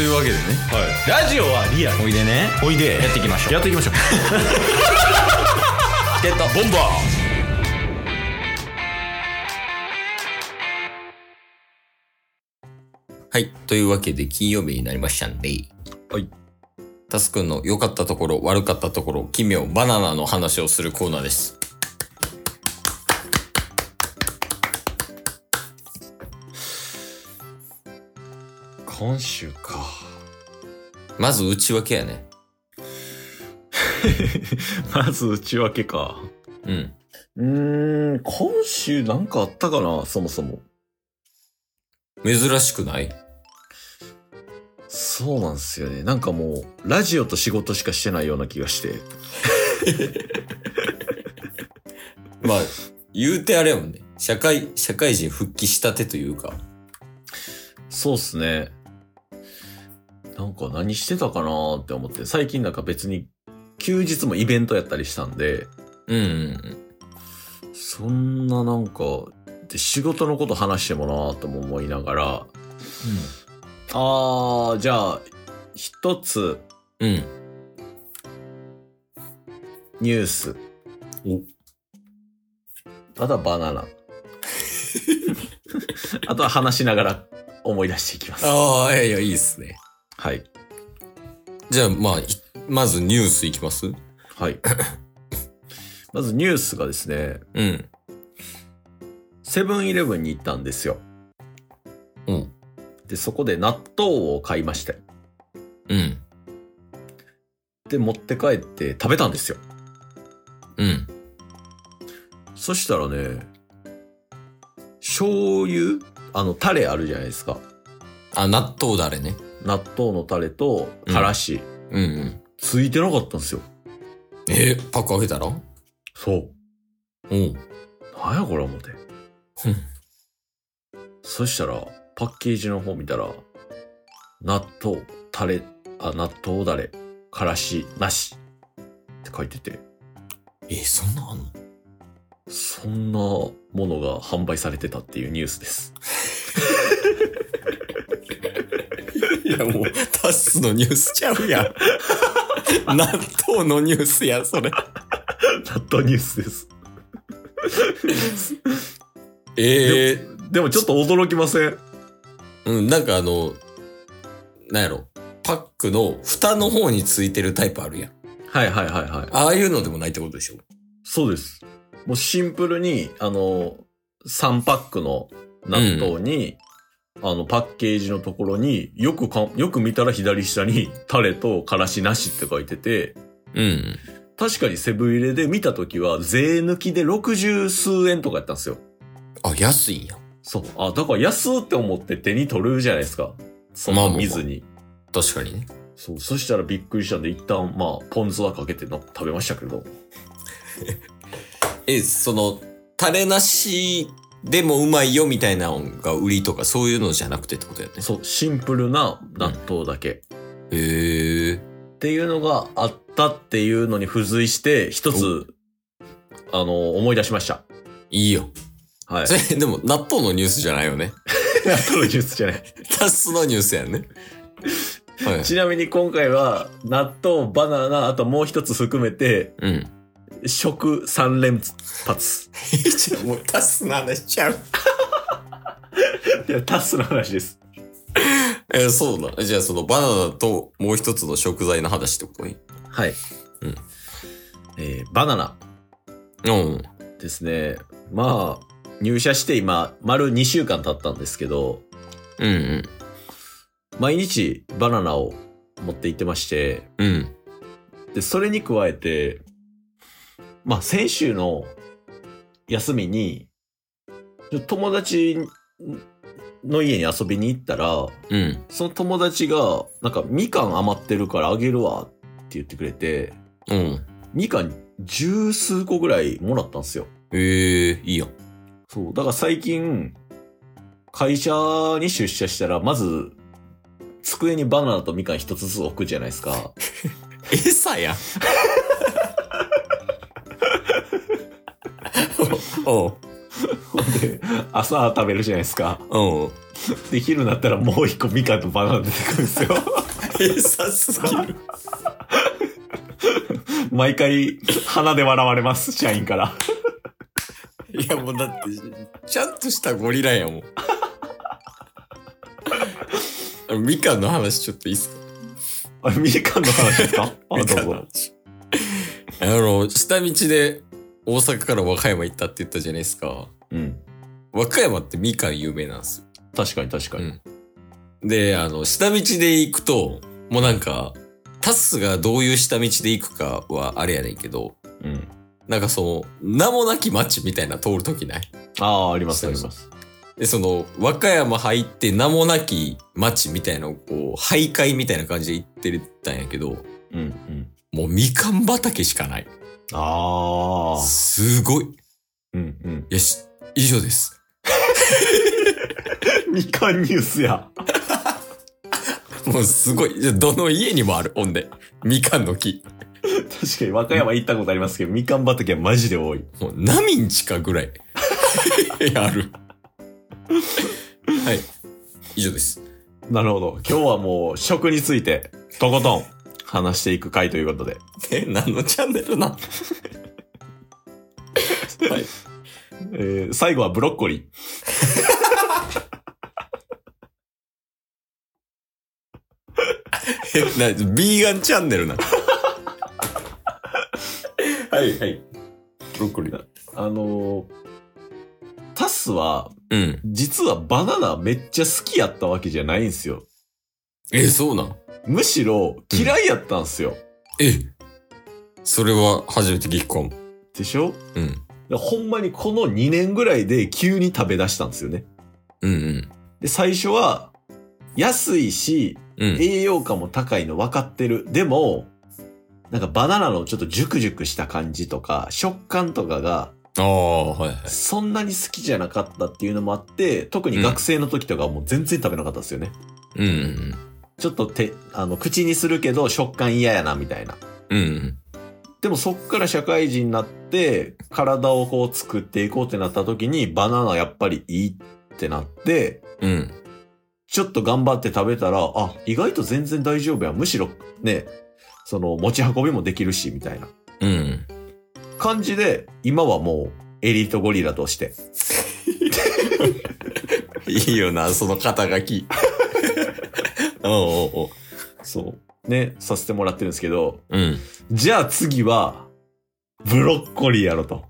というわけでね。ラジオはリアル。おいでね。おいで。やっていきましょう。やっていきましょう。チケット。ボンバー。はい。というわけで、金曜日になりましたんで、はい。タスくんの良かったところ、悪かったところ、奇妙、バナナの話をするコーナーです。今週かまず内訳やね。まず内訳かうん。うーん今週なんかあったかなそもそも珍しくない？そうなんですよねなんかもうラジオと仕事しかしてないような気がして まあ、言うてあれやもんね。社会、社会人復帰したてというか。そうっすねなんか何してたかなって思って最近なんか別に休日もイベントやったりしたんでうんうんうん。そんななんかで仕事のこと話してもなとも思いながらあーじゃあ一つうん。ニュースおあとはバナナ あとは話しながら思い出していきますああ、いやいや、いいっすね。はいじゃあ、まあ、いまずニュースいきます？はい まずニュースがですねうん。セブンイレブンに行ったんですようん。でそこで納豆を買いましてうん。で持って帰って食べたんですようん。そしたらね醤油？あのタレあるじゃないですかあ、納豆だれね。納豆のタレとからし、うんうん。ついてなかったんですよ。えーパック開けたらそう。う。ん。なんやこれ思って。うん。そしたらパッケージの方見たら納豆タレあ納豆だれからしなし。って書いてて。えーそんなんあんの？そんなものが販売されてたっていうニュースですいや、もう、タッスのニュースちゃうやん。納豆のニュースや、それ。納豆ニュースですええでもちょっと驚きません？うん、なんかあの、なんやろ。パックの蓋の方についてるタイプあるやん。はいはいはいはいああいうのでもないってことでしょ？そうですもうシンプルにあの3パックの納豆に、あのパッケージのところによくかよく見たら左下にタレとからしなしって書いててうん。確かにセブン入れで見た時は税抜きで60数円とかやったんですよ。あ、安いんや。そう。あだから安って思って手に取るじゃないですか。そんなまあまあまあ。見ずに、確かにね。そう。そしたらびっくりしたんで一旦まあポン酢はかけての食べましたけど。え、その、タレなしでもうまいよみたいなのが売りとかそういうのじゃなくてってことやね。そうシンプルな納豆だけ、へえ。っていうのがあったっていうのに付随して、一つ、あの、思い出しました。いいよ。はい。それ、でも納豆のニュースじゃないよね。納豆のジュースじゃない。タスのニュースやんね。はい。ちなみに今回は、納豆、バナナ、あともう一つ含めて、うん。食三連発。もうタスの話しちゃう。いや、タスの話です。えーそうだ。じゃあそのバナナともう一つの食材の話ってことに。はい。うん。えーバナナうん。ですね。まあ、入社して今、丸2週間経ったんですけど、うんうん。毎日バナナを持って行ってまして、うん。で、それに加えて、まあ、先週の休みに、友達の家に遊びに行ったら、うん。その友達が、なんか、みかん余ってるからあげるわって言ってくれて、うん。みかん十数個ぐらいもらったんですよ。ええいいやん。そう。だから最近、会社に出社したら、まず、机にバナナとみかん一つずつ置くじゃないですか。餌やん。おう。ほんで、朝食べるじゃないですか。うん。で、昼になったらもう一個みかんとバナナ出てくるんですよ。え、さすぎる。毎回、鼻で笑われます、社員から。いやもうだって、ちゃんとしたゴリラやもん。あのみかんの話ちょっといいっすか？あ、みかんの話ですか？あ、みどうぞ。あの、下道で大阪から和歌山行ったって言ったじゃないですか。うん。和歌山ってみかん有名なんですよ。確かに確かに。うんで、あの、下道で行くと、もうなんか、タスがどういう下道で行くかはあれやねんけど、うん。なんかその、名もなき街みたいな通るときない？ああ、ありますあります。で、その、和歌山入って名もなき街みたいなのをこう、徘徊みたいな感じで行ってたんやけど、うんうん。もうみかん畑しかない。ああ。すごい。うんうん。よし、以上です。みかんニュースや。もうすごい。じゃあどの家にもある、ほんで。みかんの木。確かに和歌山行ったことありますけど、みかん畑はマジで多い。もう何ミンチかぐらい。ある。はい。以上です。なるほど。今日はもう食について、とことん話していく回ということで。え、何のチャンネルな はい。えー、最後はブロッコリー。え、な、ビーガンチャンネルな。はい、はい。ブロッコリーだ。あのー、タスは、うん。実はバナナめっちゃ好きやったわけじゃないんですよ。え、そうなん？むしろ嫌いやったんすよ。え、それは初めて聞くかも。でしょ？うん。でほんまにこの2年ぐらいで急に食べ出したんですよね。うんうん。で、最初は、安いし、うん。栄養価も高いの分かってる。でも、なんかバナナのちょっとジュクジュクした感じとか、食感とかが、ああ、はいはい。そんなに好きじゃなかったっていうのもあって、特に学生の時とかはもう全然食べなかったんですよね。うんうんちょっと手、あの、口にするけど食感嫌やな、みたいな。うん。うんでもそっから社会人になって、体をこう作っていこうってなった時に、バナナやっぱりいいってなって、うん。うん。ちょっと頑張って食べたら、あ、意外と全然大丈夫や。むしろね、その持ち運びもできるし、みたいなうん。感じで、今はもうエリートゴリラとして。いいよな、その肩書き。おうおうおう。そう。ね、させてもらってるんですけど、うん。じゃあ次は、ブロッコリーやろと。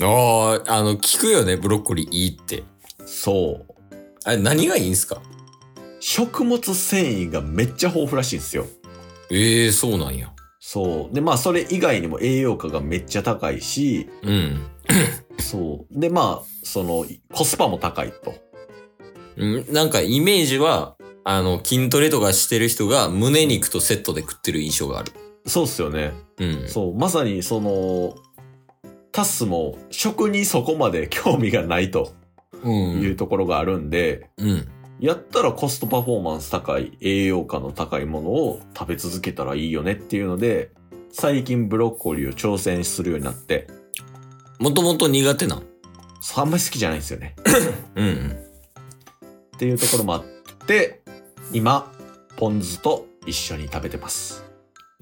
ああ、あの、聞くよね、ブロッコリーいいって。そう。あれ、何がいいんすか？食物繊維がめっちゃ豊富らしいんですよ。ええそうなんや。そう。で、まあ、それ以外にも栄養価がめっちゃ高いし、うん。そう。で、まあ、その、コスパも高いと。うんなんかイメージは、あの、筋トレとかしてる人が胸肉とセットで食ってる印象がある。そうっすよね。うん。そう。まさに、その、タスも食にそこまで興味がないとうん。いうところがあるんで、うん。やったらコストパフォーマンス高い、栄養価の高いものを食べ続けたらいいよねっていうので、最近ブロッコリーを挑戦するようになって、もともと苦手なん？あんまり好きじゃないんですよね。うんうん。っていうところもあって、今、ポン酢と一緒に食べてます。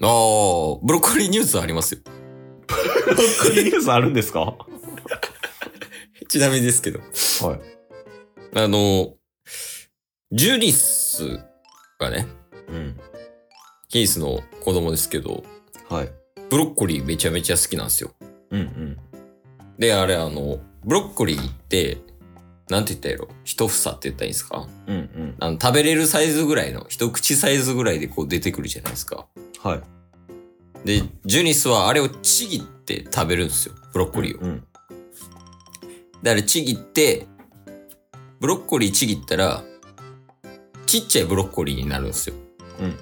ああ、ブロッコリーニュースありますよ。ブロッコリーニュースあるんですか？は ちなみにですけど。い。あの、ジュニスがね、うん。ケイスの子供ですけど、はい。ブロッコリーめちゃめちゃ好きなんですよ。うんうん。で、あれあの、ブロッコリーって、なんて言ったらいいの一房って言ったらいいんですか？うんうん。あの、食べれるサイズぐらいの、一口サイズぐらいでこう出てくるじゃないですか。はい。で、ジュニスはあれをちぎって食べるんですよ。ブロッコリーを。うん。で、あれちぎって、ブロッコリーちぎったら、ちっちゃいブロッコリーになるんですよ。うんうん。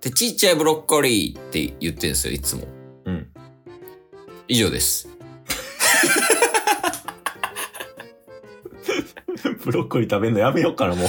で、ちっちゃいブロッコリーって言ってるんですよ、いつも。うん。以上です。ブロッコリー食べるのやめようかな、もう。